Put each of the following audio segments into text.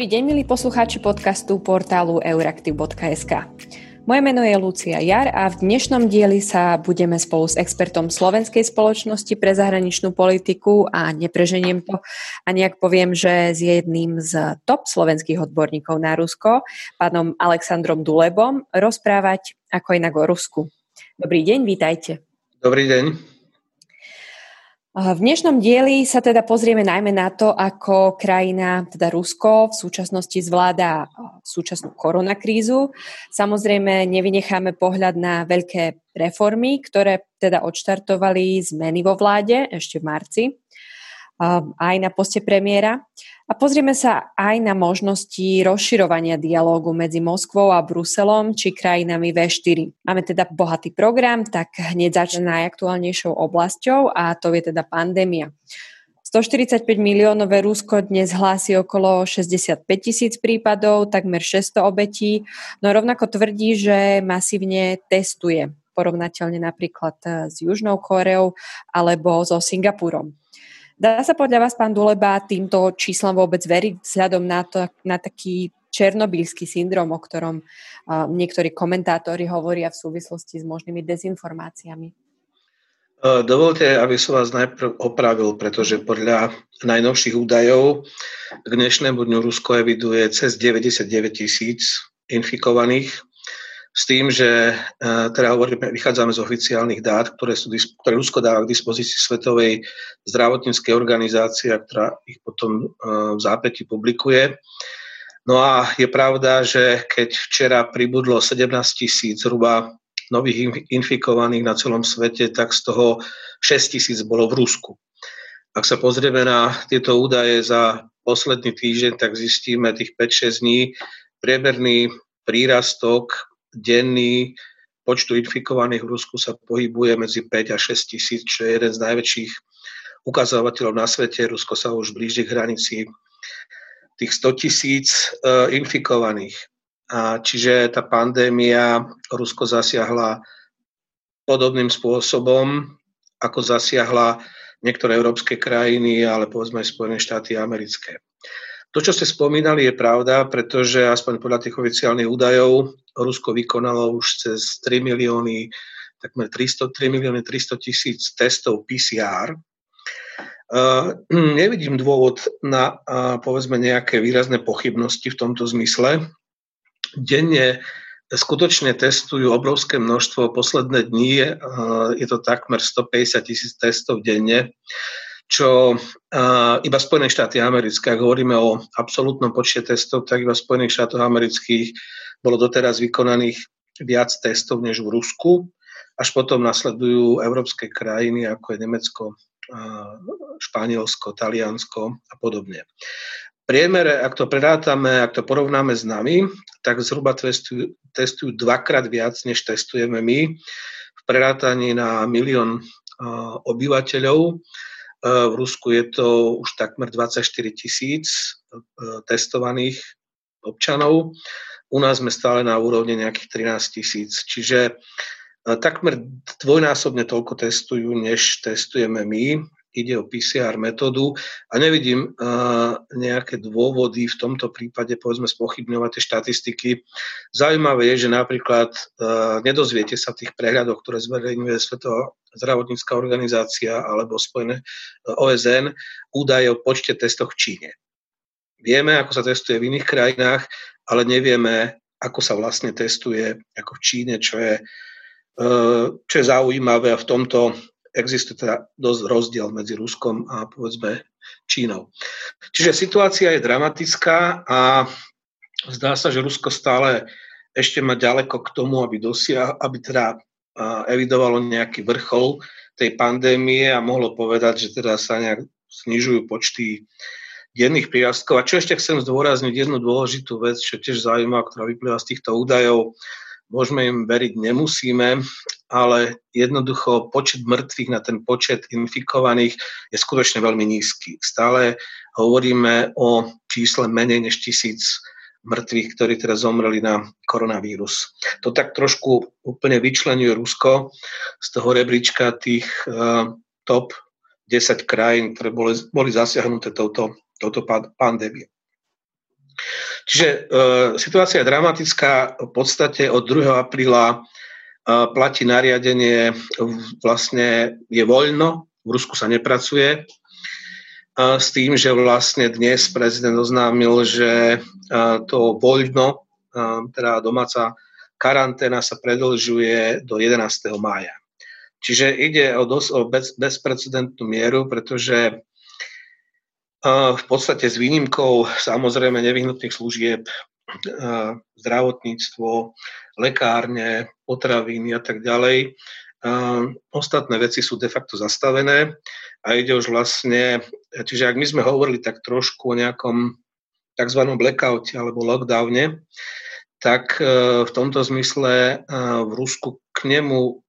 Dobrý deň, milí poslucháči podcastu portálu euraktiv.sk. Moje meno je Lucia Jar a v dnešnom dieli sa budeme spolu s expertom Slovenskej spoločnosti pre zahraničnú politiku a nepreženiem to a nejak poviem, že s jedným z top slovenských odborníkov na Rusko, pánom Alexandrom Dulebom, rozprávať ako inak o Rusku. Dobrý deň, vítajte. Dobrý deň. V dnešnom dieli sa teda pozrieme najmä na to, ako krajina, teda Rusko, v súčasnosti zvláda súčasnú koronakrízu. Samozrejme, nevynecháme pohľad na veľké reformy, ktoré teda odštartovali zmeny vo vláde ešte v marci aj na poste premiéra. A pozrieme sa aj na možnosti rozširovania dialógu medzi Moskvou a Bruselom či krajinami V4. Máme teda bohatý program, tak hneď začne najaktuálnejšou oblasťou a to je teda pandémia. 145 miliónové Rusko dnes hlási okolo 65 tisíc prípadov, takmer 600 obetí, no rovnako tvrdí, že masívne testuje, porovnateľne napríklad s Južnou Koreou alebo so Singapurom. Dá sa podľa vás, pán Duleba, týmto číslom vôbec veriť vzhľadom na, to, na taký černobylský syndrom, o ktorom uh, niektorí komentátori hovoria v súvislosti s možnými dezinformáciami? Dovolte, aby som vás najprv opravil, pretože podľa najnovších údajov k dnešnému dňu Rusko eviduje cez 99 tisíc infikovaných s tým, že e, teda hovoríme, vychádzame z oficiálnych dát, ktoré, sú, ktoré Rusko dáva k dispozícii Svetovej zdravotníckej organizácie, ktorá ich potom e, v zápäti publikuje. No a je pravda, že keď včera pribudlo 17 tisíc zhruba nových infikovaných na celom svete, tak z toho 6 tisíc bolo v Rusku. Ak sa pozrieme na tieto údaje za posledný týždeň, tak zistíme tých 5-6 dní priemerný prírastok denný počtu infikovaných v Rusku sa pohybuje medzi 5 a 6 tisíc, čo je jeden z najväčších ukazovateľov na svete. Rusko sa už blíži k hranici tých 100 tisíc e, infikovaných. A čiže tá pandémia Rusko zasiahla podobným spôsobom, ako zasiahla niektoré európske krajiny, ale povedzme aj Spojené štáty americké. To, čo ste spomínali, je pravda, pretože aspoň podľa tých oficiálnych údajov Rusko vykonalo už cez 3 milióny, takmer 300, 3 milióny 300 tisíc testov PCR. Uh, nevidím dôvod na uh, povedzme nejaké výrazné pochybnosti v tomto zmysle. Denne skutočne testujú obrovské množstvo. Posledné dni uh, je to takmer 150 tisíc testov denne čo uh, iba Spojené štáty americké, ak hovoríme o absolútnom počte testov, tak iba v Spojených štátoch amerických bolo doteraz vykonaných viac testov než v Rusku. Až potom nasledujú európske krajiny, ako je Nemecko, uh, Španielsko, Taliansko a podobne. Priemere, ak to prerátame, ak to porovnáme s nami, tak zhruba testujú, testujú dvakrát viac, než testujeme my. V prerátaní na milión uh, obyvateľov v Rusku je to už takmer 24 tisíc e, testovaných občanov. U nás sme stále na úrovni nejakých 13 tisíc. Čiže e, takmer dvojnásobne toľko testujú, než testujeme my ide o PCR metódu a nevidím uh, nejaké dôvody v tomto prípade, povedzme, spochybňovať tie štatistiky. Zaujímavé je, že napríklad uh, nedozviete sa v tých prehľadoch, ktoré zverejňuje Svetová zdravotnícká organizácia alebo Spojené uh, OSN, údaje o počte testoch v Číne. Vieme, ako sa testuje v iných krajinách, ale nevieme, ako sa vlastne testuje ako v Číne, čo je, čo je zaujímavé a v tomto existuje teda dosť rozdiel medzi Ruskom a povedzme Čínou. Čiže situácia je dramatická a zdá sa, že Rusko stále ešte má ďaleko k tomu, aby, dosia, aby teda evidovalo nejaký vrchol tej pandémie a mohlo povedať, že teda sa nejak znižujú počty denných prírastkov. A čo ešte chcem zdôrazniť, jednu dôležitú vec, čo tiež zaujímavá, ktorá vyplýva z týchto údajov, môžeme im veriť, nemusíme, ale jednoducho počet mŕtvych na ten počet infikovaných je skutočne veľmi nízky. Stále hovoríme o čísle menej než tisíc mŕtvych, ktorí teraz zomreli na koronavírus. To tak trošku úplne vyčlenuje Rusko z toho rebríčka tých uh, top 10 krajín, ktoré boli, boli zasiahnuté touto, touto pandémiou. Čiže e, situácia je dramatická. V podstate od 2. apríla e, platí nariadenie, vlastne je voľno, v Rusku sa nepracuje, e, s tým, že vlastne dnes prezident oznámil, že e, to voľno, e, teda domáca karanténa sa predlžuje do 11. mája. Čiže ide o, dos- o bez- bezprecedentnú mieru, pretože v podstate s výnimkou samozrejme nevyhnutných služieb, zdravotníctvo, lekárne, potraviny a tak ďalej. Ostatné veci sú de facto zastavené a ide už vlastne, čiže ak my sme hovorili tak trošku o nejakom tzv. blackoute alebo lockdowne, tak e, v tomto zmysle e, v Rusku k nemu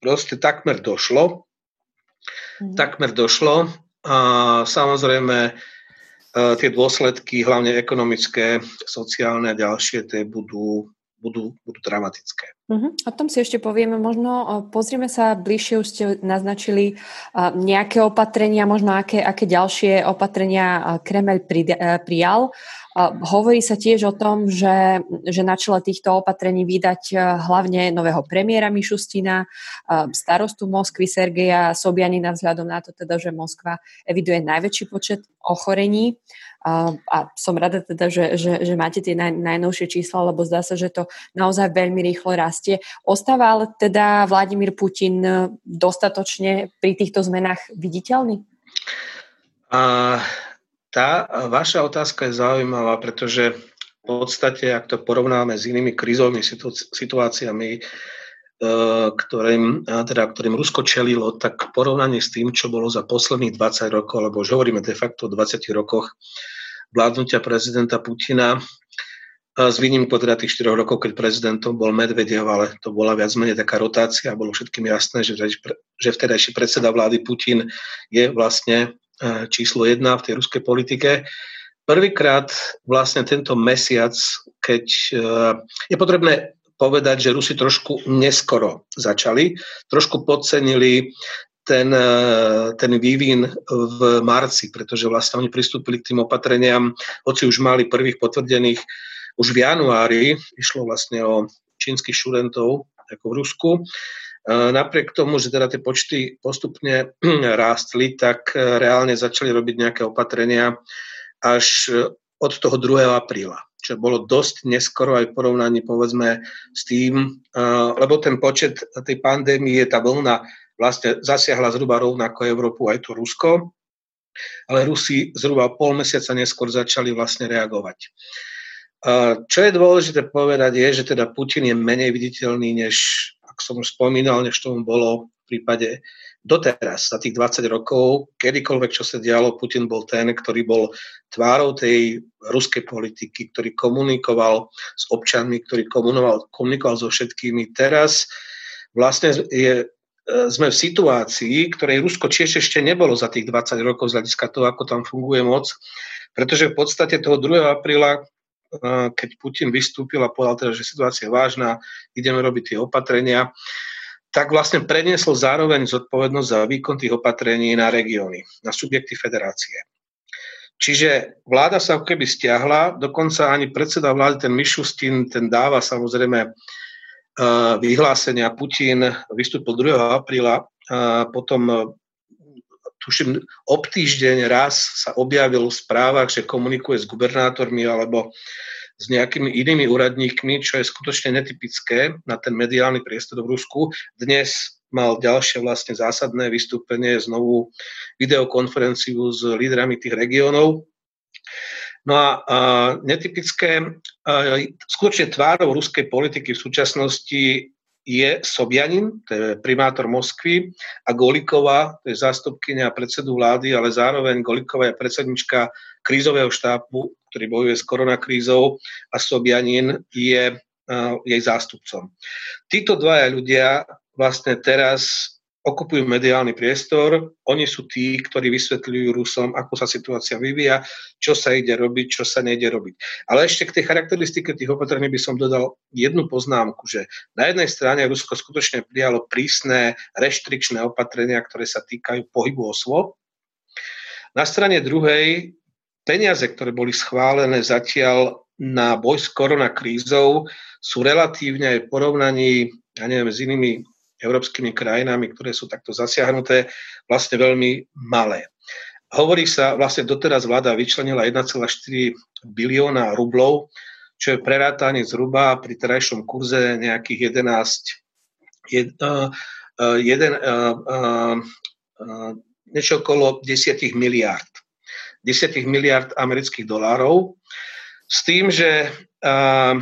proste takmer došlo. Mm. Takmer došlo a samozrejme e, tie dôsledky, hlavne ekonomické, sociálne a ďalšie, tie budú, budú, budú dramatické. Uh-huh. O tom si ešte povieme. Možno pozrieme sa bližšie, už ste naznačili nejaké opatrenia, možno aké, aké ďalšie opatrenia Kremel prijal. Hovorí sa tiež o tom, že, že na čele týchto opatrení vydať e, hlavne nového premiéra Mišustina, starostu Moskvy Sergeja Sobianina vzhľadom na to teda, že Moskva eviduje najväčší počet ochorení. A, a som rada teda, že, že, že máte tie naj, najnovšie čísla, lebo zdá sa, že to naozaj veľmi rýchlo rastie. Ostáva ale teda Vladimír Putin e, dostatočne pri týchto zmenách viditeľný? Uh, tá vaša otázka je zaujímavá, pretože v podstate, ak to porovnáme s inými krízovými situáciami, ktorým, teda, ktorým Rusko čelilo, tak porovnanie s tým, čo bolo za posledných 20 rokov, alebo už hovoríme de facto o 20 rokoch vládnutia prezidenta Putina, s výnimkou teda tých 4 rokov, keď prezidentom bol Medvedev, ale to bola viac menej taká rotácia bolo všetkým jasné, že, že vtedajší predseda vlády Putin je vlastne číslo jedna v tej ruskej politike. Prvýkrát vlastne tento mesiac, keď je potrebné povedať, že Rusi trošku neskoro začali, trošku podcenili ten, e, ten vývin v marci, pretože vlastne oni pristúpili k tým opatreniam, hoci už mali prvých potvrdených už v januári, išlo vlastne o čínskych študentov ako v Rusku, Napriek tomu, že teda tie počty postupne rástli, tak e, reálne začali robiť nejaké opatrenia až e, od toho 2. apríla čo bolo dosť neskoro aj v porovnaní povedzme s tým, e, lebo ten počet tej pandémie, tá vlna vlastne zasiahla zhruba rovnako Európu aj to Rusko, ale Rusi zhruba pol mesiaca neskôr začali vlastne reagovať. Čo je dôležité povedať je, že teda Putin je menej viditeľný než ako som už spomínal, než tomu bolo v prípade doteraz, za tých 20 rokov, kedykoľvek, čo sa dialo, Putin bol ten, ktorý bol tvárou tej ruskej politiky, ktorý komunikoval s občanmi, ktorý komunikoval, komunikoval so všetkými. Teraz vlastne je, e, sme v situácii, ktorej Rusko tiež ešte nebolo za tých 20 rokov z hľadiska toho, ako tam funguje moc, pretože v podstate toho 2. apríla keď Putin vystúpil a povedal teda, že situácia je vážna, ideme robiť tie opatrenia, tak vlastne preniesol zároveň zodpovednosť za výkon tých opatrení na regióny, na subjekty federácie. Čiže vláda sa keby stiahla, dokonca ani predseda vlády, ten Mišustin, ten dáva samozrejme vyhlásenia. Putin vystúpil 2. apríla, potom tuším, ob týždeň raz sa objavil v správach, že komunikuje s gubernátormi alebo s nejakými inými úradníkmi, čo je skutočne netypické na ten mediálny priestor v Rusku. Dnes mal ďalšie vlastne zásadné vystúpenie, znovu videokonferenciu s lídrami tých regiónov. No a, a netypické, a, skutočne tvárou ruskej politiky v súčasnosti je Sobianin, to je primátor Moskvy, a Goliková, to je zástupkynia predsedu vlády, ale zároveň Goliková je predsednička krízového štábu, ktorý bojuje s koronakrízou a Sobianin je uh, jej zástupcom. Títo dvaja ľudia vlastne teraz okupujú mediálny priestor, oni sú tí, ktorí vysvetľujú Rusom, ako sa situácia vyvíja, čo sa ide robiť, čo sa nejde robiť. Ale ešte k tej charakteristike tých opatrení by som dodal jednu poznámku, že na jednej strane Rusko skutočne prijalo prísne reštrikčné opatrenia, ktoré sa týkajú pohybu osôb. Na strane druhej peniaze, ktoré boli schválené zatiaľ na boj s koronakrízou, sú relatívne aj v porovnaní, ja neviem, s inými európskymi krajinami, ktoré sú takto zasiahnuté, vlastne veľmi malé. Hovorí sa, vlastne doteraz vláda vyčlenila 1,4 bilióna rublov, čo je prerátanie zhruba pri terajšom kurze nejakých 11, jed, uh, jeden, uh, uh, uh, niečo okolo 10 miliard. 10 miliard amerických dolárov. S tým, že uh,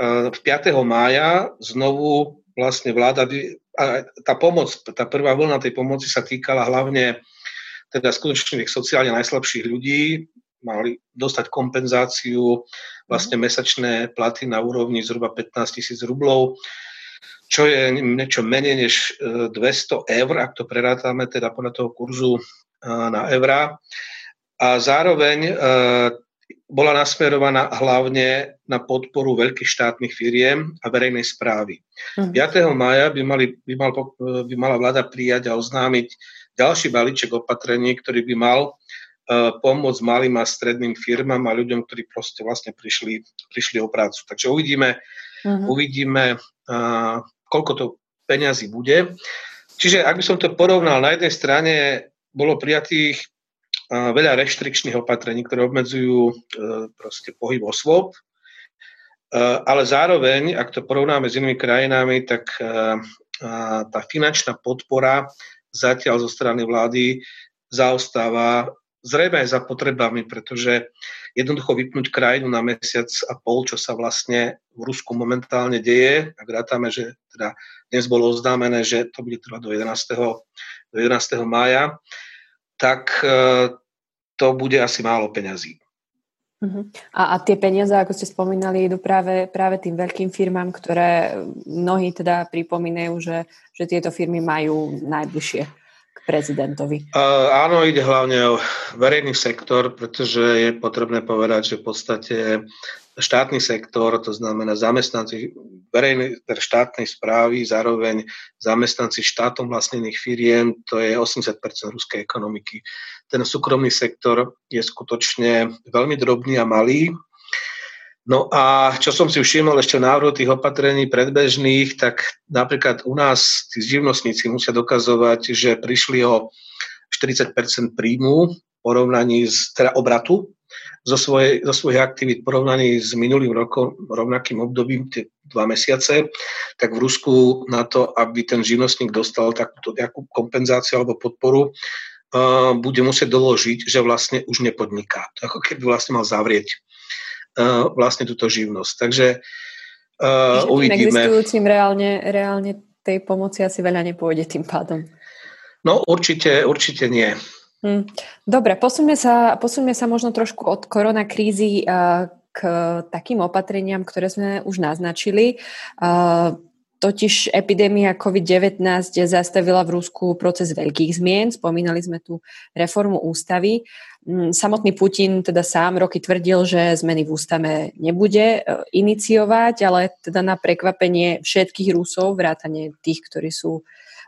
uh, 5. mája znovu vlastne vláda, tá pomoc, tá prvá vlna tej pomoci sa týkala hlavne teda skutočne sociálne najslabších ľudí, mali dostať kompenzáciu, vlastne mesačné platy na úrovni zhruba 15 tisíc rublov, čo je niečo menej než 200 e, eur, ak to prerátame teda podľa toho kurzu e, na eurá. A zároveň e, bola nasmerovaná hlavne na podporu veľkých štátnych firiem a verejnej správy. Mm. 5. maja by, mali, by, mal, by mala vláda prijať a oznámiť ďalší balíček opatrení, ktorý by mal uh, pomôcť malým a stredným firmám a ľuďom, ktorí proste vlastne prišli, prišli o prácu. Takže uvidíme, mm. uvidíme uh, koľko to peňazí bude. Čiže ak by som to porovnal, na jednej strane bolo prijatých veľa reštrikčných opatrení, ktoré obmedzujú e, proste pohyb osôb, e, ale zároveň, ak to porovnáme s inými krajinami, tak e, tá finančná podpora zatiaľ zo strany vlády zaostáva zrejme aj za potrebami, pretože jednoducho vypnúť krajinu na mesiac a pol, čo sa vlastne v Rusku momentálne deje, ak rátame, že teda dnes bolo oznámené, že to bude trvať do 11. Do 11. mája, tak to bude asi málo peňazí. Uh-huh. A, a tie peniaze, ako ste spomínali, idú práve, práve tým veľkým firmám, ktoré mnohí teda pripomínajú, že, že tieto firmy majú najbližšie prezidentovi. Uh, áno, ide hlavne o verejný sektor, pretože je potrebné povedať, že v podstate štátny sektor, to znamená zamestnanci verejnej, teda štátnej správy, zároveň zamestnanci štátom vlastnených firiem, to je 80% ruskej ekonomiky. Ten súkromný sektor je skutočne veľmi drobný a malý. No a čo som si všimol ešte v návrhu tých opatrení predbežných, tak napríklad u nás tí živnostníci musia dokazovať, že prišli o 40 príjmu v porovnaní s, teda obratu zo, svojej, zo svojich aktivít porovnaní s minulým rokom, rovnakým obdobím, tie dva mesiace, tak v Rusku na to, aby ten živnostník dostal takúto nejakú kompenzáciu alebo podporu, uh, bude musieť doložiť, že vlastne už nepodniká. To ako keby vlastne mal zavrieť uh, vlastne túto živnosť. Takže uh, uvidíme. Existujúcim reálne, reálne tej pomoci asi veľa nepôjde tým pádom. No určite, určite nie. Hm. Dobre, posuňme sa, posuňme sa možno trošku od koronakrízy uh, k takým opatreniam, ktoré sme už naznačili. Uh, totiž epidémia COVID-19 zastavila v Rusku proces veľkých zmien. Spomínali sme tu reformu ústavy. Hm, samotný Putin teda sám roky tvrdil, že zmeny v ústave nebude uh, iniciovať, ale teda na prekvapenie všetkých Rusov, vrátane tých, ktorí sú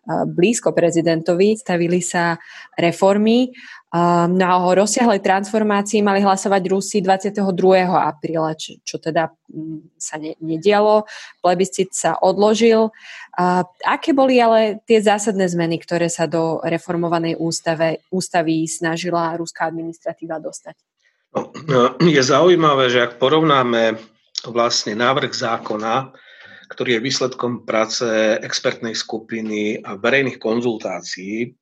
blízko prezidentovi, stavili sa reformy. Na o rozsiahlej transformácii mali hlasovať Rusi 22. apríla, čo, čo teda mm, sa ne, nedialo. Plebiscit sa odložil. Aké boli ale tie zásadné zmeny, ktoré sa do reformovanej ústave, ústavy snažila ruská administratíva dostať? No, je zaujímavé, že ak porovnáme vlastne návrh zákona, ktorý je výsledkom práce expertnej skupiny a verejných konzultácií,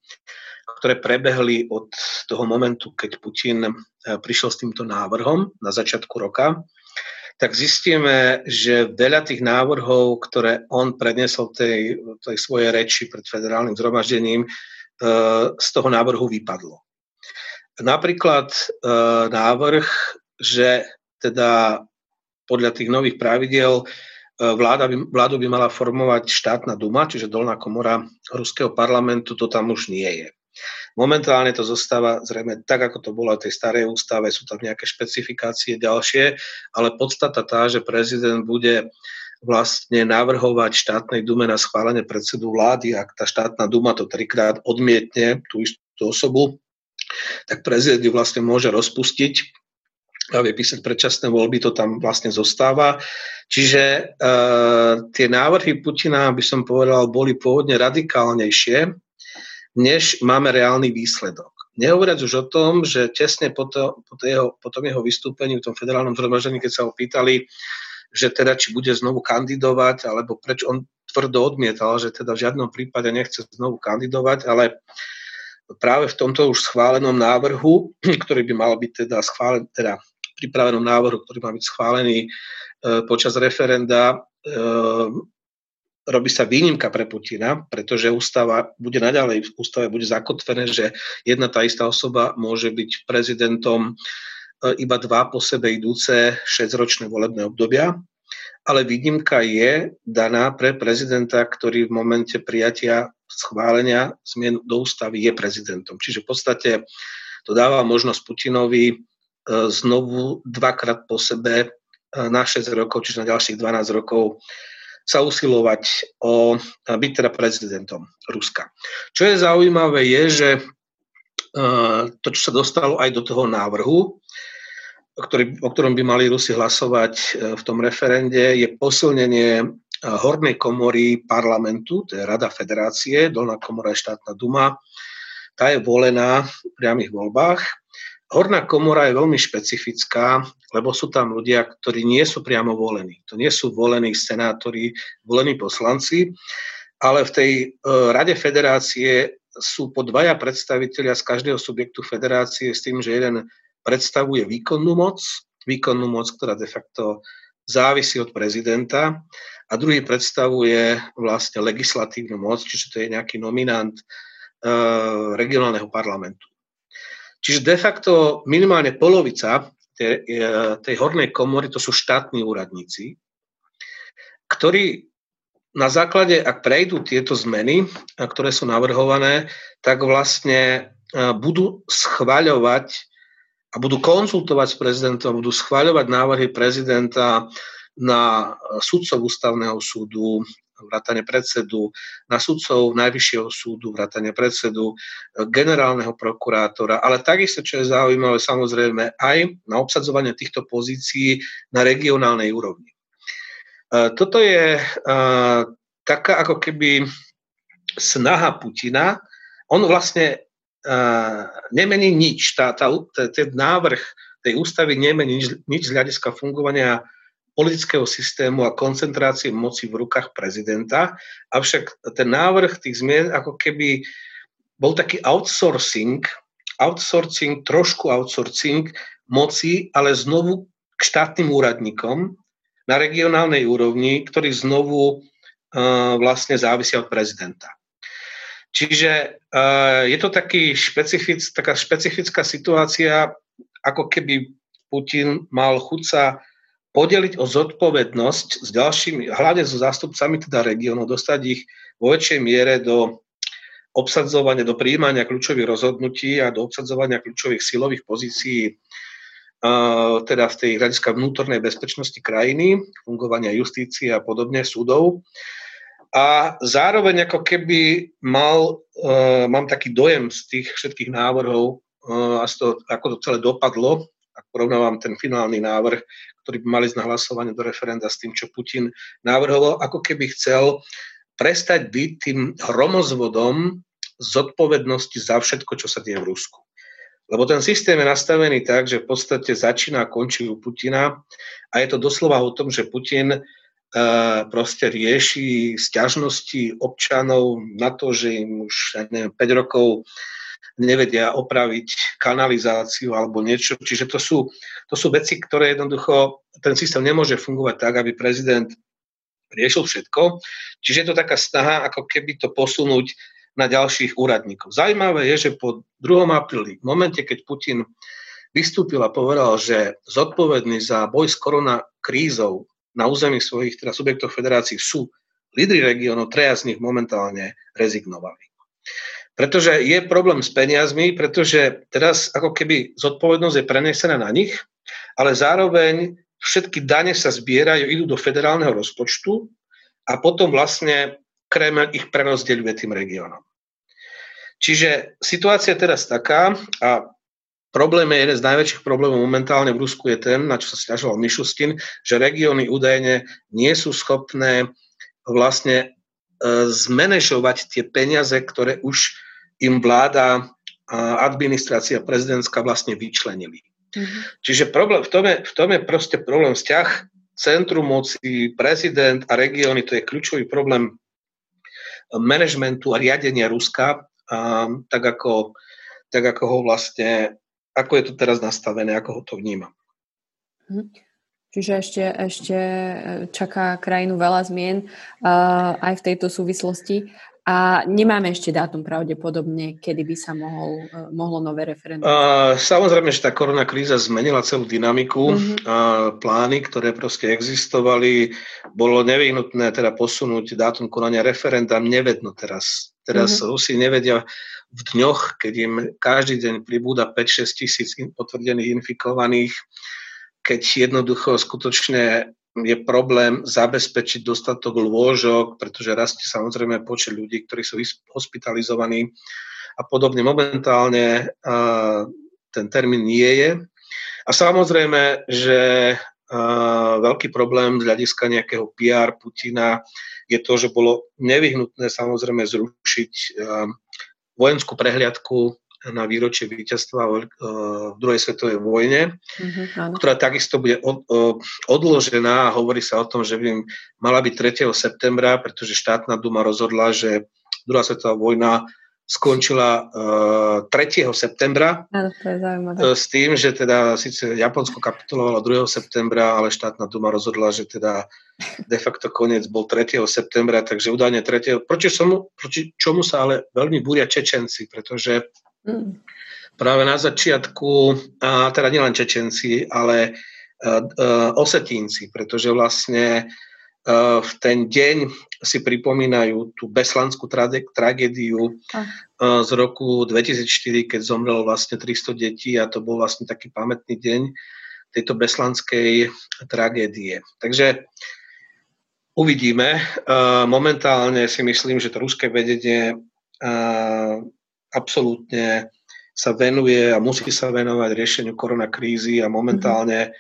ktoré prebehli od toho momentu, keď Putin eh, prišiel s týmto návrhom na začiatku roka, tak zistíme, že veľa tých návrhov, ktoré on predniesol tej, tej svojej reči pred federálnym zhromaždením, eh, z toho návrhu vypadlo. Napríklad eh, návrh, že teda podľa tých nových pravidel vláda by, vládu by mala formovať štátna duma, čiže dolná komora ruského parlamentu, to tam už nie je. Momentálne to zostáva zrejme tak, ako to bolo v tej starej ústave, sú tam nejaké špecifikácie ďalšie, ale podstata tá, že prezident bude vlastne navrhovať štátnej dume na schválenie predsedu vlády, ak tá štátna duma to trikrát odmietne, tú istú osobu, tak prezident ju vlastne môže rozpustiť a vie písať predčasné voľby, to tam vlastne zostáva. Čiže uh, tie návrhy Putina, by som povedal, boli pôvodne radikálnejšie, než máme reálny výsledok. Nehovoriac už o tom, že tesne po, to, po, to jeho, po tom jeho vystúpení v tom federálnom zhromaždení, keď sa ho pýtali, že teda či bude znovu kandidovať, alebo prečo on tvrdo odmietal, že teda v žiadnom prípade nechce znovu kandidovať, ale práve v tomto už schválenom návrhu, ktorý by mal byť teda schválený, teda pripravenom návrhu, ktorý má byť schválený e, počas referenda, e, robí sa výnimka pre Putina, pretože ústava bude naďalej, v ústave bude zakotvené, že jedna tá istá osoba môže byť prezidentom e, iba dva po sebe idúce 6-ročné volebné obdobia, ale výnimka je daná pre prezidenta, ktorý v momente prijatia schválenia zmien do ústavy je prezidentom. Čiže v podstate to dáva možnosť Putinovi e, znovu dvakrát po sebe e, na 6 rokov, čiže na ďalších 12 rokov sa usilovať o byť teda prezidentom Ruska. Čo je zaujímavé je, že e, to, čo sa dostalo aj do toho návrhu, ktorý, o ktorom by mali Rusi hlasovať e, v tom referende, je posilnenie e, hornej komory parlamentu, to je Rada federácie, dolná komora je štátna duma, tá je volená v priamých voľbách Horná komora je veľmi špecifická, lebo sú tam ľudia, ktorí nie sú priamo volení. To nie sú volení senátori, volení poslanci, ale v tej e, Rade federácie sú po dvaja predstavitelia z každého subjektu federácie s tým, že jeden predstavuje výkonnú moc, výkonnú moc, ktorá de facto závisí od prezidenta a druhý predstavuje vlastne legislatívnu moc, čiže to je nejaký nominant e, regionálneho parlamentu. Čiže de facto minimálne polovica tej, e, tej hornej komory to sú štátni úradníci, ktorí na základe, ak prejdú tieto zmeny, ktoré sú navrhované, tak vlastne e, budú schvaľovať a budú konzultovať s prezidentom, budú schvaľovať návrhy prezidenta na sudcov ústavného súdu, vrátane predsedu, na sudcov Najvyššieho súdu, vrátane predsedu, generálneho prokurátora, ale takisto, čo je zaujímavé, samozrejme aj na obsadzovanie týchto pozícií na regionálnej úrovni. E, toto je e, taká ako keby snaha Putina. On vlastne e, nemení nič. Tá, tá, ten návrh tej ústavy nemení nič, nič z hľadiska fungovania politického systému a koncentrácie moci v rukách prezidenta. Avšak ten návrh tých zmien ako keby bol taký outsourcing, outsourcing, trošku outsourcing moci, ale znovu k štátnym úradníkom na regionálnej úrovni, ktorí znovu uh, vlastne závisia od prezidenta. Čiže uh, je to taký špecific, taká špecifická situácia, ako keby Putin mal chuť sa podeliť o zodpovednosť s ďalšími, hlavne so zástupcami teda regiónov, dostať ich vo väčšej miere do obsadzovania, do príjmania kľúčových rozhodnutí a do obsadzovania kľúčových silových pozícií teda v tej hľadiska vnútornej bezpečnosti krajiny, fungovania justície a podobne, súdov. A zároveň ako keby mal, uh, mám taký dojem z tých všetkých návrhov uh, a z toho, ako to celé dopadlo, ak porovnávam ten finálny návrh, ktorý by mali ísť na hlasovanie do referenda s tým, čo Putin navrhoval, ako keby chcel prestať byť tým hromozvodom zodpovednosti za všetko, čo sa deje v Rusku. Lebo ten systém je nastavený tak, že v podstate začína a končí u Putina a je to doslova o tom, že Putin Uh, proste rieši stiažnosti občanov na to, že im už ja neviem, 5 rokov nevedia opraviť kanalizáciu alebo niečo. Čiže to sú, to sú veci, ktoré jednoducho, ten systém nemôže fungovať tak, aby prezident riešil všetko. Čiže je to taká snaha, ako keby to posunúť na ďalších úradníkov. Zaujímavé je, že po 2. apríli, v momente, keď Putin vystúpil a povedal, že zodpovední za boj s koronakrízou na území svojich teda subjektov federácií sú lídry regiónov, treja z nich momentálne rezignovali. Pretože je problém s peniazmi, pretože teraz ako keby zodpovednosť je prenesená na nich, ale zároveň všetky dane sa zbierajú, idú do federálneho rozpočtu a potom vlastne Kreml ich prerozdeľuje tým regiónom. Čiže situácia je teraz taká a problém je jeden z najväčších problémov momentálne v Rusku je ten, na čo sa stiažoval Mišustin, že regióny údajne nie sú schopné vlastne zmanéžovať tie peniaze, ktoré už im vláda administrácia prezidentská vlastne vyčlenili. Mm-hmm. Čiže problém, v, tom je, v tom je proste problém vzťah centrum moci, prezident a regióny, to je kľúčový problém manažmentu a riadenia Ruska, a, tak, ako, tak ako ho vlastne, ako je to teraz nastavené, ako ho to vníma. Mm-hmm. Čiže ešte, ešte čaká krajinu veľa zmien uh, aj v tejto súvislosti. A nemáme ešte dátum pravdepodobne, kedy by sa mohol, e, mohlo nové referendum. Uh, samozrejme, že tá korona kríza zmenila celú dynamiku. Uh-huh. Uh, plány, ktoré proste existovali, bolo nevyhnutné teda posunúť dátum konania referenda. Nevedno teraz. Teraz uh-huh. Rusi nevedia v dňoch, keď im každý deň pribúda 5-6 tisíc potvrdených infikovaných, keď jednoducho skutočne je problém zabezpečiť dostatok lôžok, pretože rastie samozrejme počet ľudí, ktorí sú hospitalizovaní a podobne. Momentálne ten termín nie je. A samozrejme, že veľký problém z hľadiska nejakého PR Putina je to, že bolo nevyhnutné samozrejme zrušiť vojenskú prehliadku na výročie víťazstva v druhej svetovej vojne, mm-hmm, ktorá takisto bude od, odložená a hovorí sa o tom, že by mala byť 3. septembra, pretože štátna duma rozhodla, že druhá svetová vojna skončila uh, 3. septembra Áno, to je zaujímavé. s tým, že teda síce Japonsko kapitulovalo 2. septembra, ale štátna duma rozhodla, že teda de facto koniec bol 3. septembra, takže údajne 3. Proti čomu, proti čomu sa ale veľmi búria Čečenci, pretože Mm. Práve na začiatku, a teda nielen Čečenci, ale uh, uh, Osetínci, pretože vlastne uh, v ten deň si pripomínajú tú beslanskú tra- tragédiu z roku 2004, keď zomrelo vlastne 300 detí a to bol vlastne taký pamätný deň tejto beslanskej tragédie. Takže uvidíme. Momentálne si myslím, že to ruské vedenie absolútne sa venuje a musí sa venovať riešeniu koronakrízy a momentálne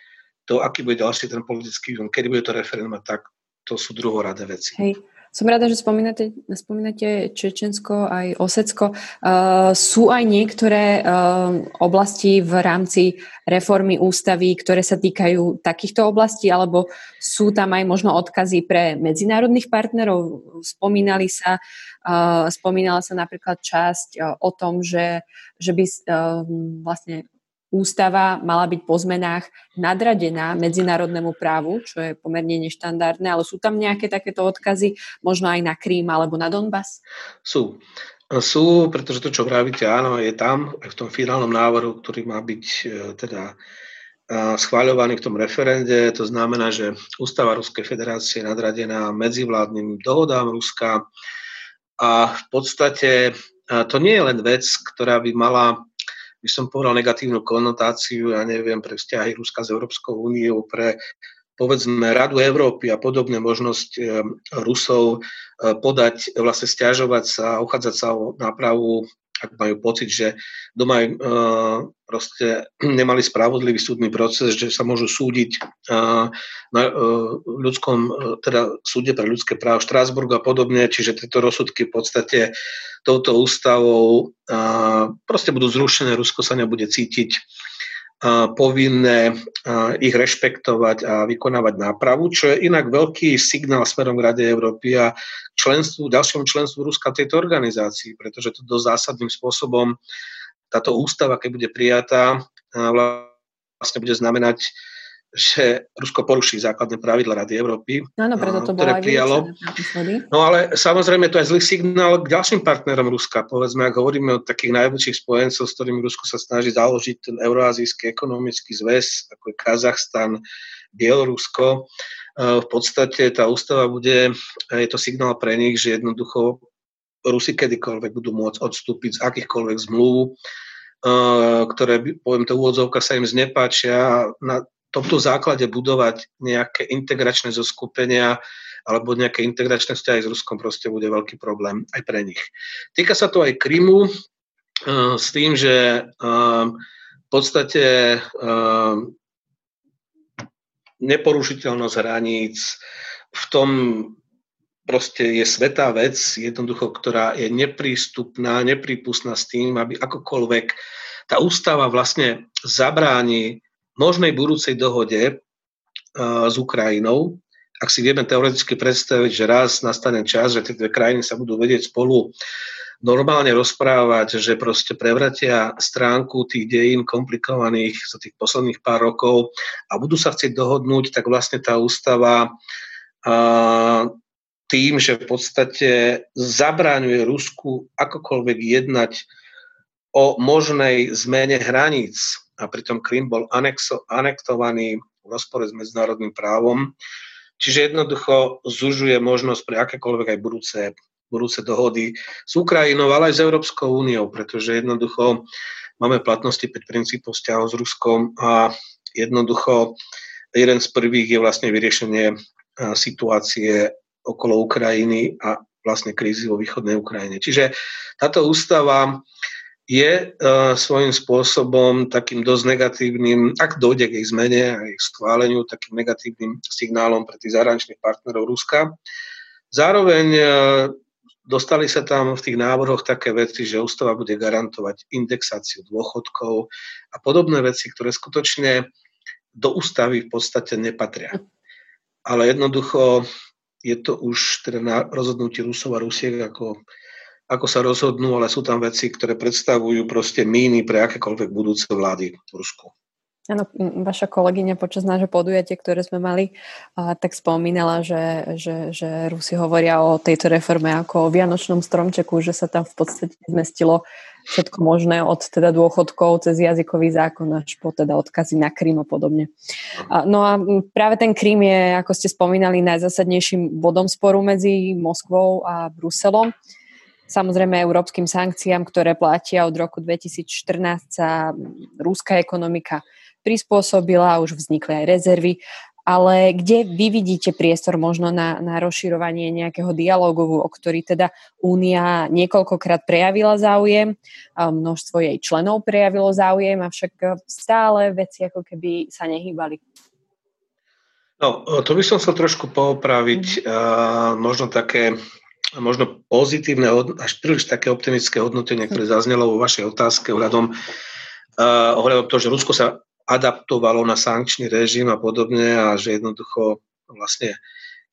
to, aký bude ďalší ten politický vývoj, kedy bude to referendum, tak to sú druhoradé veci. Hej. Som rada, že spomínate, spomínate Čečensko aj Osecko. Uh, sú aj niektoré uh, oblasti v rámci reformy ústavy, ktoré sa týkajú takýchto oblastí, alebo sú tam aj možno odkazy pre medzinárodných partnerov? Spomínali sa, uh, spomínala sa napríklad časť o tom, že, že by vlastne ústava mala byť po zmenách nadradená medzinárodnému právu, čo je pomerne neštandardné, ale sú tam nejaké takéto odkazy, možno aj na Krím alebo na Donbass? Sú. Sú, pretože to, čo vravíte, áno, je tam aj v tom finálnom návrhu, ktorý má byť e, teda e, schváľovaný v tom referende. To znamená, že Ústava Ruskej federácie je nadradená medzivládnym dohodám Ruska a v podstate e, to nie je len vec, ktorá by mala by som povedal, negatívnu konotáciu, ja neviem, pre vzťahy Ruska s Európskou úniou, pre povedzme Radu Európy a podobné možnosť e, Rusov e, podať, vlastne stiažovať sa, uchádzať sa o nápravu ak majú pocit, že doma uh, proste nemali spravodlivý súdny proces, že sa môžu súdiť uh, na uh, ľudskom, uh, teda súde pre ľudské právo Štrásburgu a podobne, čiže tieto rozsudky v podstate touto ústavou uh, proste budú zrušené, Rusko sa nebude cítiť povinné ich rešpektovať a vykonávať nápravu, čo je inak veľký signál smerom k Rade Európy a členstvu, ďalšiemu členstvu Ruska tejto organizácii, pretože to dosť zásadným spôsobom táto ústava, keď bude prijatá, vlastne bude znamenať že Rusko poruší základné pravidla Rady Európy, Áno, preto to ktoré prijalo. No ale samozrejme to je zlý signál k ďalším partnerom Ruska. Povedzme, ak hovoríme o takých najväčších spojencov, s ktorými Rusko sa snaží založiť ten Euroazijský ekonomický zväz, ako je Kazachstan, Bielorusko. V podstate tá ústava bude, je to signál pre nich, že jednoducho Rusi kedykoľvek budú môcť odstúpiť z akýchkoľvek zmluv, ktoré, poviem to úvodzovka, sa im znepáčia. Na tomto základe budovať nejaké integračné zoskupenia alebo nejaké integračné vzťahy s Ruskom proste bude veľký problém aj pre nich. Týka sa to aj Krymu uh, s tým, že uh, v podstate uh, neporušiteľnosť hraníc, v tom proste je svetá vec, jednoducho, ktorá je neprístupná, neprípustná s tým, aby akokoľvek tá ústava vlastne zabráni možnej budúcej dohode uh, s Ukrajinou. Ak si vieme teoreticky predstaviť, že raz nastane čas, že tie dve krajiny sa budú vedieť spolu normálne rozprávať, že proste prevratia stránku tých dejín komplikovaných za tých posledných pár rokov a budú sa chcieť dohodnúť, tak vlastne tá ústava tým, že v podstate zabráňuje Rusku akokoľvek jednať o možnej zmene hraníc a pritom Krym bol anexo, anektovaný v rozpore s medzinárodným právom. Čiže jednoducho zužuje možnosť pre akékoľvek aj budúce, budúce dohody s Ukrajinou, ale aj s Európskou úniou, pretože jednoducho máme platnosti 5 princípov vzťahov s Ruskom a jednoducho jeden z prvých je vlastne vyriešenie situácie okolo Ukrajiny a vlastne krízy vo východnej Ukrajine. Čiže táto ústava je uh, svojím spôsobom takým dosť negatívnym, ak dojde k jej zmene a jej schváleniu, takým negatívnym signálom pre tých zahraničných partnerov Ruska. Zároveň uh, dostali sa tam v tých návrhoch také veci, že ústava bude garantovať indexáciu dôchodkov a podobné veci, ktoré skutočne do ústavy v podstate nepatria ale jednoducho je to už teda na rozhodnutí Rusov a Rusiek, ako, ako sa rozhodnú, ale sú tam veci, ktoré predstavujú proste míny pre akékoľvek budúce vlády v Rusku. Áno, vaša kolegyňa počas nášho podujatia, ktoré sme mali, tak spomínala, že, že, že Rusi hovoria o tejto reforme ako o vianočnom stromčeku, že sa tam v podstate zmestilo všetko možné od teda dôchodkov cez jazykový zákon až po teda odkazy na Krym a podobne. No a práve ten Krym je, ako ste spomínali, najzásadnejším bodom sporu medzi Moskvou a Bruselom. Samozrejme európskym sankciám, ktoré platia od roku 2014 sa rúska ekonomika prispôsobila, už vznikli aj rezervy, ale kde vy vidíte priestor možno na, na rozširovanie nejakého dialogu, o ktorý teda Únia niekoľkokrát prejavila záujem, množstvo jej členov prejavilo záujem, avšak stále veci ako keby sa nehýbali. No, to by som chcel trošku poopraviť. Mm. Uh, možno také možno pozitívne, až príliš také optimistické hodnotenie, ktoré zaznelo vo vašej otázke ohľadom, uh, ohľadom toho, že Rusko sa adaptovalo na sankčný režim a podobne a že jednoducho vlastne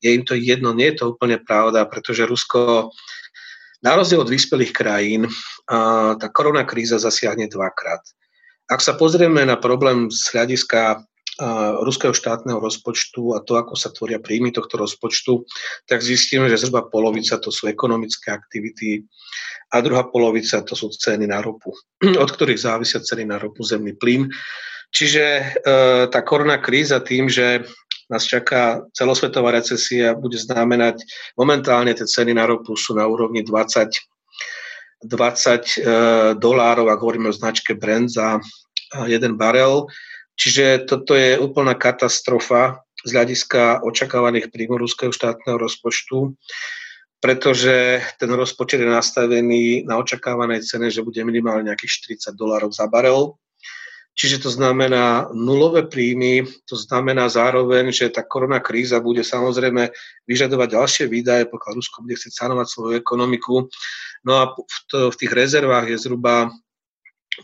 je im to jedno. Nie je to úplne pravda, pretože Rusko na rozdiel od vyspelých krajín tá korona kríza zasiahne dvakrát. Ak sa pozrieme na problém z hľadiska ruského štátneho rozpočtu a to, ako sa tvoria príjmy tohto rozpočtu, tak zistíme, že zhruba polovica to sú ekonomické aktivity a druhá polovica to sú ceny na ropu, od ktorých závisia ceny na ropu, zemný plyn. Čiže e, tá korona kríza tým, že nás čaká celosvetová recesia, bude znamenať, momentálne tie ceny na ropu sú na úrovni 20, 20 e, dolárov, ak hovoríme o značke Brent za jeden barel. Čiže toto je úplná katastrofa z hľadiska očakávaných príjmov ruského štátneho rozpočtu, pretože ten rozpočet je nastavený na očakávanej cene, že bude minimálne nejakých 40 dolárov za barel Čiže to znamená nulové príjmy, to znamená zároveň, že tá korona kríza bude samozrejme vyžadovať ďalšie výdaje, pokiaľ Rusko bude chcieť sanovať svoju ekonomiku. No a v, tých rezervách je zhruba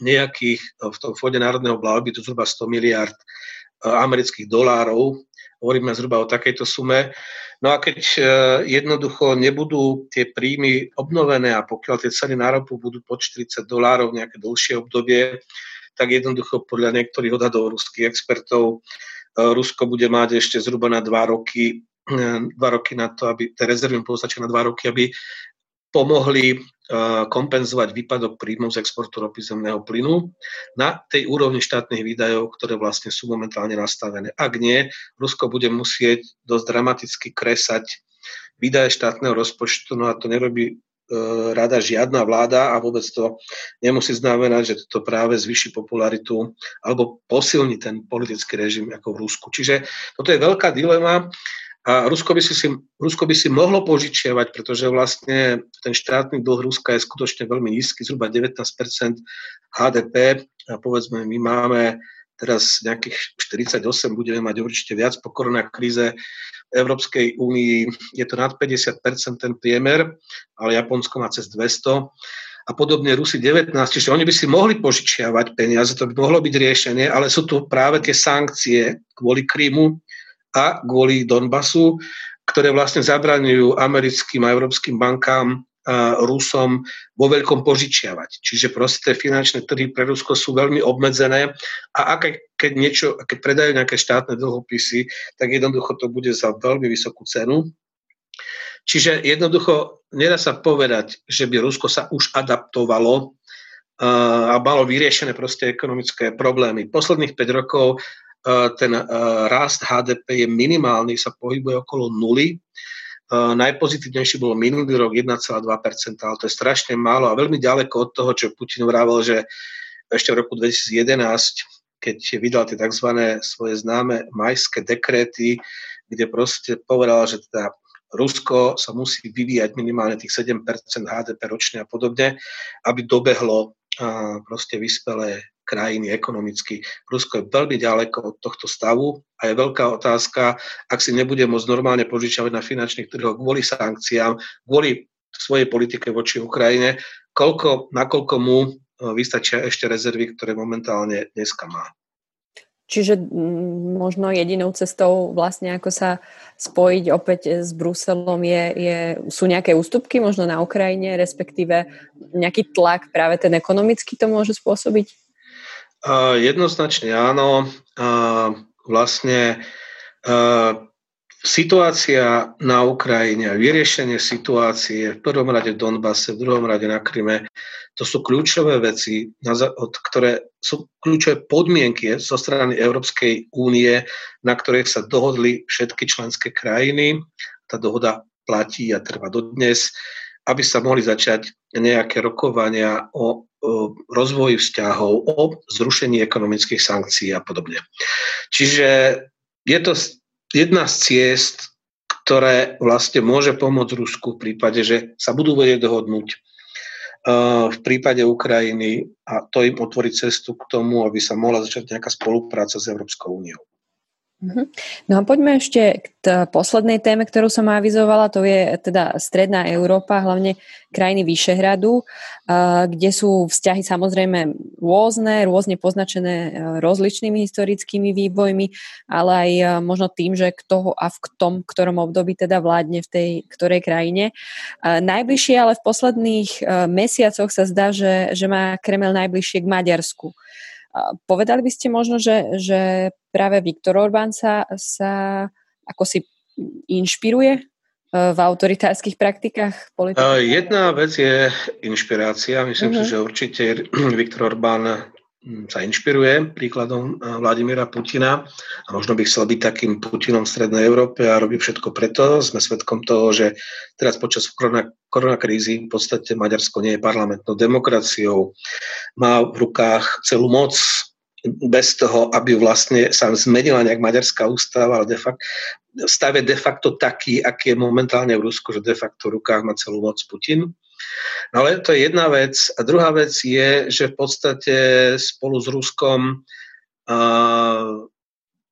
nejakých, v tom fode národného blahobytu zhruba 100 miliard e, amerických dolárov. Hovoríme zhruba o takejto sume. No a keď e, jednoducho nebudú tie príjmy obnovené a pokiaľ tie ceny na ropu budú po 40 dolárov nejaké dlhšie obdobie, tak jednoducho podľa niektorých odhadov ruských expertov e, Rusko bude mať ešte zhruba na dva roky, e, dva roky na to, aby tie rezervy postačia na dva roky, aby pomohli e, kompenzovať výpadok príjmov z exportu ropy zemného plynu na tej úrovni štátnych výdajov, ktoré vlastne sú momentálne nastavené. Ak nie, Rusko bude musieť dosť dramaticky kresať výdaje štátneho rozpočtu, no a to nerobí E, rada žiadna vláda a vôbec to nemusí znamenať, že to práve zvyši popularitu alebo posilní ten politický režim ako v Rusku. Čiže toto je veľká dilema a Rusko by si, Rusko by si mohlo požičiavať, pretože vlastne ten štátny dlh Ruska je skutočne veľmi nízky, zhruba 19 HDP, a povedzme, my máme teraz nejakých 48, budeme mať určite viac po koronakríze. V Európskej únii je to nad 50% ten priemer, ale Japonsko má cez 200 a podobne Rusi 19, čiže oni by si mohli požičiavať peniaze, to by mohlo byť riešenie, ale sú tu práve tie sankcie kvôli Krymu a kvôli Donbasu, ktoré vlastne zabraňujú americkým a európskym bankám Rusom vo veľkom požičiavať. Čiže proste finančné trhy pre Rusko sú veľmi obmedzené a ak, keď, niečo, keď predajú nejaké štátne dlhopisy, tak jednoducho to bude za veľmi vysokú cenu. Čiže jednoducho nedá sa povedať, že by Rusko sa už adaptovalo a malo vyriešené proste ekonomické problémy. Posledných 5 rokov ten rast HDP je minimálny, sa pohybuje okolo nuly Uh, najpozitívnejší bolo minulý rok 1,2%, ale to je strašne málo a veľmi ďaleko od toho, čo Putin vravel, že ešte v roku 2011, keď vydal tie tzv. svoje známe majské dekréty, kde proste povedal, že teda Rusko sa musí vyvíjať minimálne tých 7% HDP ročne a podobne, aby dobehlo proste vyspelé krajiny ekonomicky. Rusko je veľmi ďaleko od tohto stavu a je veľká otázka, ak si nebude môcť normálne požičavať na finančných trhoch kvôli sankciám, kvôli svojej politike voči Ukrajine, koľko, nakoľko mu e, vystačia ešte rezervy, ktoré momentálne dneska má. Čiže možno jedinou cestou vlastne ako sa spojiť opäť s Bruselom je, je, sú nejaké ústupky možno na Ukrajine, respektíve nejaký tlak, práve ten ekonomický to môže spôsobiť? Jednoznačne áno. Vlastne situácia na Ukrajine, vyriešenie situácie v prvom rade v Donbase, v druhom rade na Kryme, to sú kľúčové veci, od ktoré sú kľúčové podmienky zo strany Európskej únie, na ktorých sa dohodli všetky členské krajiny. Tá dohoda platí a trvá dodnes, aby sa mohli začať nejaké rokovania o rozvoji vzťahov, o zrušení ekonomických sankcií a podobne. Čiže je to jedna z ciest, ktoré vlastne môže pomôcť Rusku v prípade, že sa budú vedieť dohodnúť v prípade Ukrajiny a to im otvorí cestu k tomu, aby sa mohla začať nejaká spolupráca s Európskou úniou. Mhm. No a poďme ešte k t- poslednej téme, ktorú som avizovala, to je teda Stredná Európa, hlavne krajiny Vyšehradu, kde sú vzťahy samozrejme rôzne, rôzne poznačené e, rozličnými historickými vývojmi, ale aj e, možno tým, že kto a v tom, ktorom období teda vládne v tej ktorej krajine. Najbližšie ale v posledných e, mesiacoch sa zdá, že, že má Kremel najbližšie k Maďarsku. Povedali by ste možno, že, že práve Viktor Orbán sa, sa ako si inšpiruje e, v autoritárskych praktikách politiky? Jedna vec je inšpirácia. Myslím uh-huh. si, že určite Viktor Orbán sa inšpiruje príkladom Vladimíra Putina a možno by chcel byť takým Putinom v Strednej Európe a robí všetko preto. Sme svedkom toho, že teraz počas korona, koronakrízy v podstate Maďarsko nie je parlamentnou demokraciou. Má v rukách celú moc bez toho, aby vlastne sa zmenila nejak maďarská ústava, ale de facto, stav je de facto taký, aký je momentálne v Rusku, že de facto v rukách má celú moc Putin. Ale to je jedna vec. A druhá vec je, že v podstate spolu s Ruskom uh,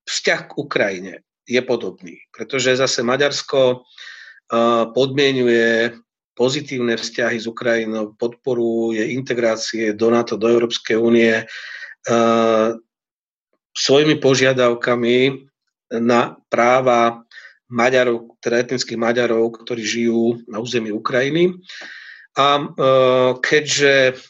vzťah k Ukrajine je podobný, pretože zase Maďarsko uh, podmienuje pozitívne vzťahy s Ukrajinou, podporuje integrácie do NATO, do Európskej únie svojimi požiadavkami na práva Maďarov, teda etnických Maďarov, ktorí žijú na území Ukrajiny. A keďže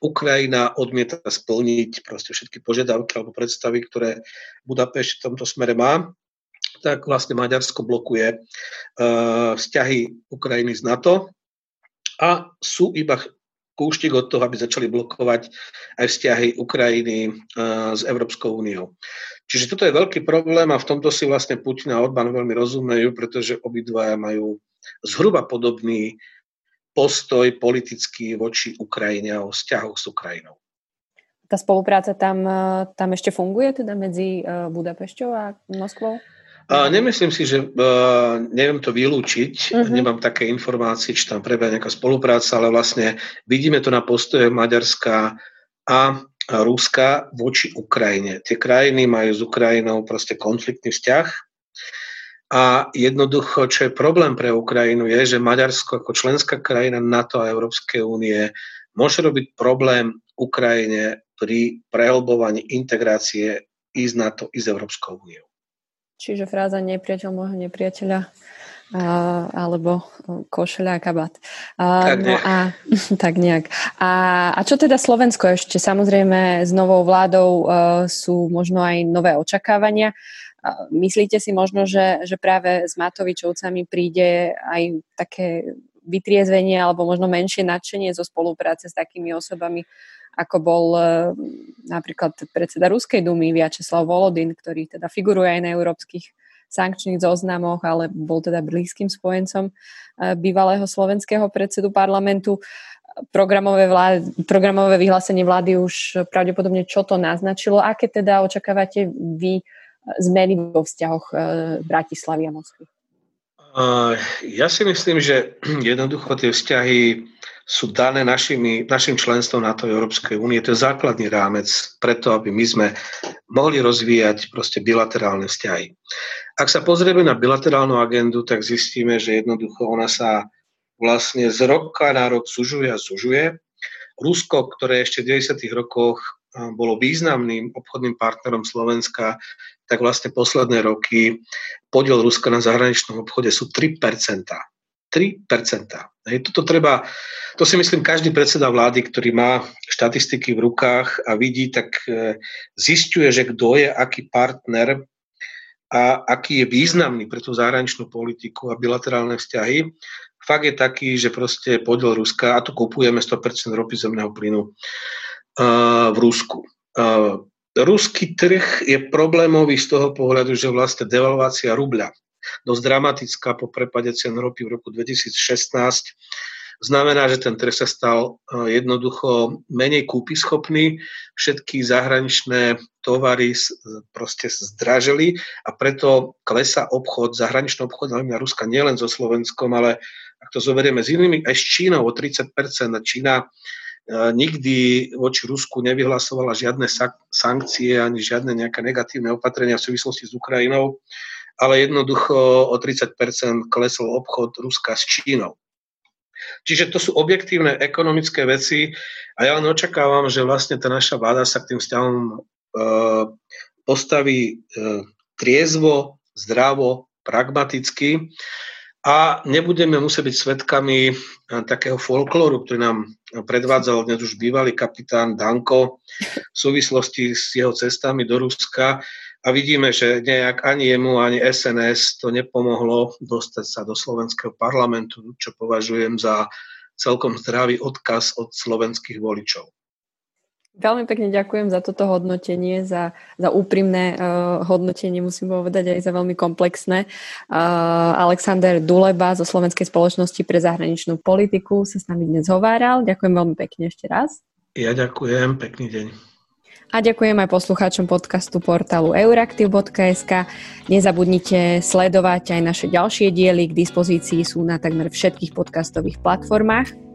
Ukrajina odmieta splniť proste všetky požiadavky alebo predstavy, ktoré Budapešť v tomto smere má, tak vlastne Maďarsko blokuje vzťahy Ukrajiny z NATO a sú iba kúštik od toho, aby začali blokovať aj vzťahy Ukrajiny s Európskou úniou. Čiže toto je veľký problém a v tomto si vlastne Putin a Orbán veľmi rozumejú, pretože obidvaja majú zhruba podobný postoj politický voči Ukrajine a o vzťahoch s Ukrajinou. Tá spolupráca tam, tam ešte funguje teda medzi Budapešťou a Moskvou? A nemyslím si, že uh, neviem to vylúčiť, uh-huh. nemám také informácie, či tam prebieha nejaká spolupráca, ale vlastne vidíme to na postoje Maďarska a Ruska voči Ukrajine. Tie krajiny majú s Ukrajinou proste konfliktný vzťah a jednoducho, čo je problém pre Ukrajinu, je, že Maďarsko ako členská krajina NATO a Európskej únie môže robiť problém Ukrajine pri prehlbovaní integrácie i z NATO, i z Európskou úniou. Čiže fráza nepriateľ môjho nepriateľa a, alebo košeľa a kabát. A, tak no a, tak nejak. A, a čo teda Slovensko ešte? Samozrejme s novou vládou uh, sú možno aj nové očakávania. Myslíte si možno, že, že práve s Matovičovcami príde aj také vytriezvenie alebo možno menšie nadšenie zo spolupráce s takými osobami, ako bol e, napríklad predseda Ruskej dumy Viačeslav Volodin, ktorý teda figuruje aj na európskych sankčných zoznamoch, ale bol teda blízkym spojencom e, bývalého slovenského predsedu parlamentu. Programové, vlády, programové vyhlásenie vlády už pravdepodobne čo to naznačilo. Aké teda očakávate vy zmeny vo vzťahoch e, Bratislavy a Moskvy? Ja si myslím, že jednoducho tie vzťahy sú dané našimi, našim členstvom NATO Európskej únie. To je základný rámec preto, aby my sme mohli rozvíjať proste bilaterálne vzťahy. Ak sa pozrieme na bilaterálnu agendu, tak zistíme, že jednoducho ona sa vlastne z roka na rok zužuje a zužuje. Rusko, ktoré ešte v 90. rokoch bolo významným obchodným partnerom Slovenska, tak vlastne posledné roky podiel Ruska na zahraničnom obchode sú 3 3 Hej, toto treba, to si myslím, každý predseda vlády, ktorý má štatistiky v rukách a vidí, tak e, zistuje, že kto je aký partner a aký je významný pre tú zahraničnú politiku a bilaterálne vzťahy. Fakt je taký, že proste podiel Ruska, a tu kupujeme 100% ropy zemného plynu v Rusku. Ruský trh je problémový z toho pohľadu, že vlastne devalvácia rubľa, dosť dramatická po prepade cien ropy v roku 2016, znamená, že ten trh sa stal jednoducho menej kúpyschopný, všetky zahraničné tovary proste zdražili a preto klesa obchod, zahraničný obchod na Ruska nielen so Slovenskom, ale ak to zoberieme s inými, aj s Čínou o 30%. A Čína nikdy voči Rusku nevyhlasovala žiadne sankcie ani žiadne nejaké negatívne opatrenia v súvislosti s Ukrajinou, ale jednoducho o 30% klesol obchod Ruska s Čínou. Čiže to sú objektívne ekonomické veci a ja len očakávam, že vlastne tá naša vláda sa k tým vzťahom e, postaví e, triezvo, zdravo, pragmaticky a nebudeme musieť byť svetkami eh, takého folklóru, ktorý nám predvádzal dnes už bývalý kapitán Danko v súvislosti s jeho cestami do Ruska a vidíme, že nejak ani jemu, ani SNS to nepomohlo dostať sa do slovenského parlamentu, čo považujem za celkom zdravý odkaz od slovenských voličov. Veľmi pekne ďakujem za toto hodnotenie, za, za úprimné uh, hodnotenie, musím povedať aj za veľmi komplexné. Uh, Alexander Duleba zo Slovenskej spoločnosti pre zahraničnú politiku sa s nami dnes hováral. Ďakujem veľmi pekne ešte raz. Ja ďakujem, pekný deň. A ďakujem aj poslucháčom podcastu portálu euraktiv.sk. Nezabudnite sledovať aj naše ďalšie diely, k dispozícii sú na takmer všetkých podcastových platformách.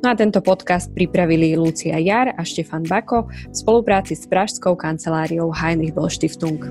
No a tento podcast pripravili Lucia Jar a Štefan Bako v spolupráci s pražskou kanceláriou Heinrich Böll Stiftung.